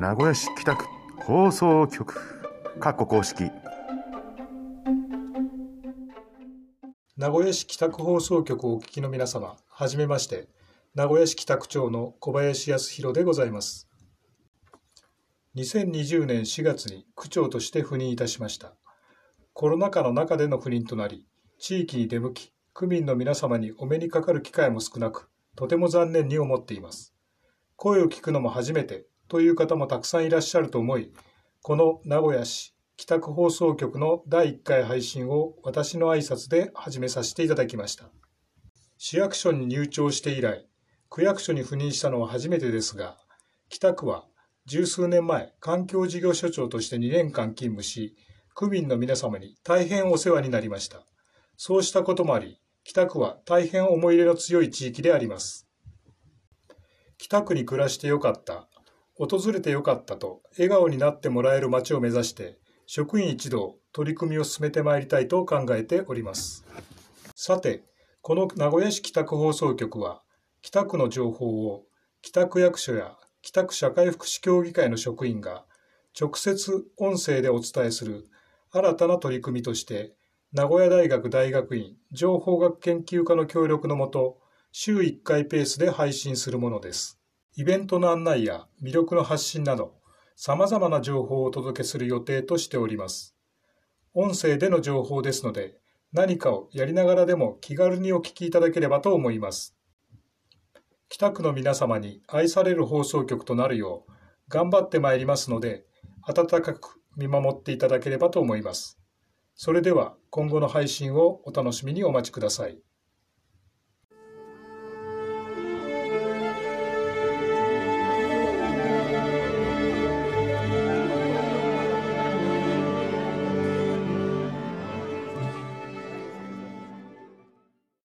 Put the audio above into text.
名古屋市北区放送局括弧公式名古屋市北区放送局をお聞きの皆様、はじめまして、名古屋市北区長の小林康弘でございます。2020年4月に区長として赴任いたしました。コロナ禍の中での赴任となり、地域に出向き、区民の皆様にお目にかかる機会も少なく、とても残念に思っています。声を聞くのも初めてという方もたくさんいらっしゃると思い、この名古屋市北区放送局の第1回配信を私の挨拶で始めさせていただきました。市役所に入庁して以来、区役所に赴任したのは初めてですが、北区は十数年前、環境事業所長として2年間勤務し、区民の皆様に大変お世話になりました。そうしたこともあり、北区は大変思い入れの強い地域であります。北区に暮らしてよかった、訪れてよかったと笑顔になってもらえる街を目指して、職員一同取り組みを進めてまいりたいと考えております。さて、この名古屋市北区放送局は、北区の情報を北区役所や北区社会福祉協議会の職員が直接音声でお伝えする新たな取り組みとして、名古屋大学大学院情報学研究科の協力のもと、週1回ペースで配信するものです。イベントの案内や魅力の発信など、様々な情報をお届けする予定としております。音声での情報ですので、何かをやりながらでも気軽にお聞きいただければと思います。北区の皆様に愛される放送局となるよう頑張ってまいりますので、温かく見守っていただければと思います。それでは今後の配信をお楽しみにお待ちください。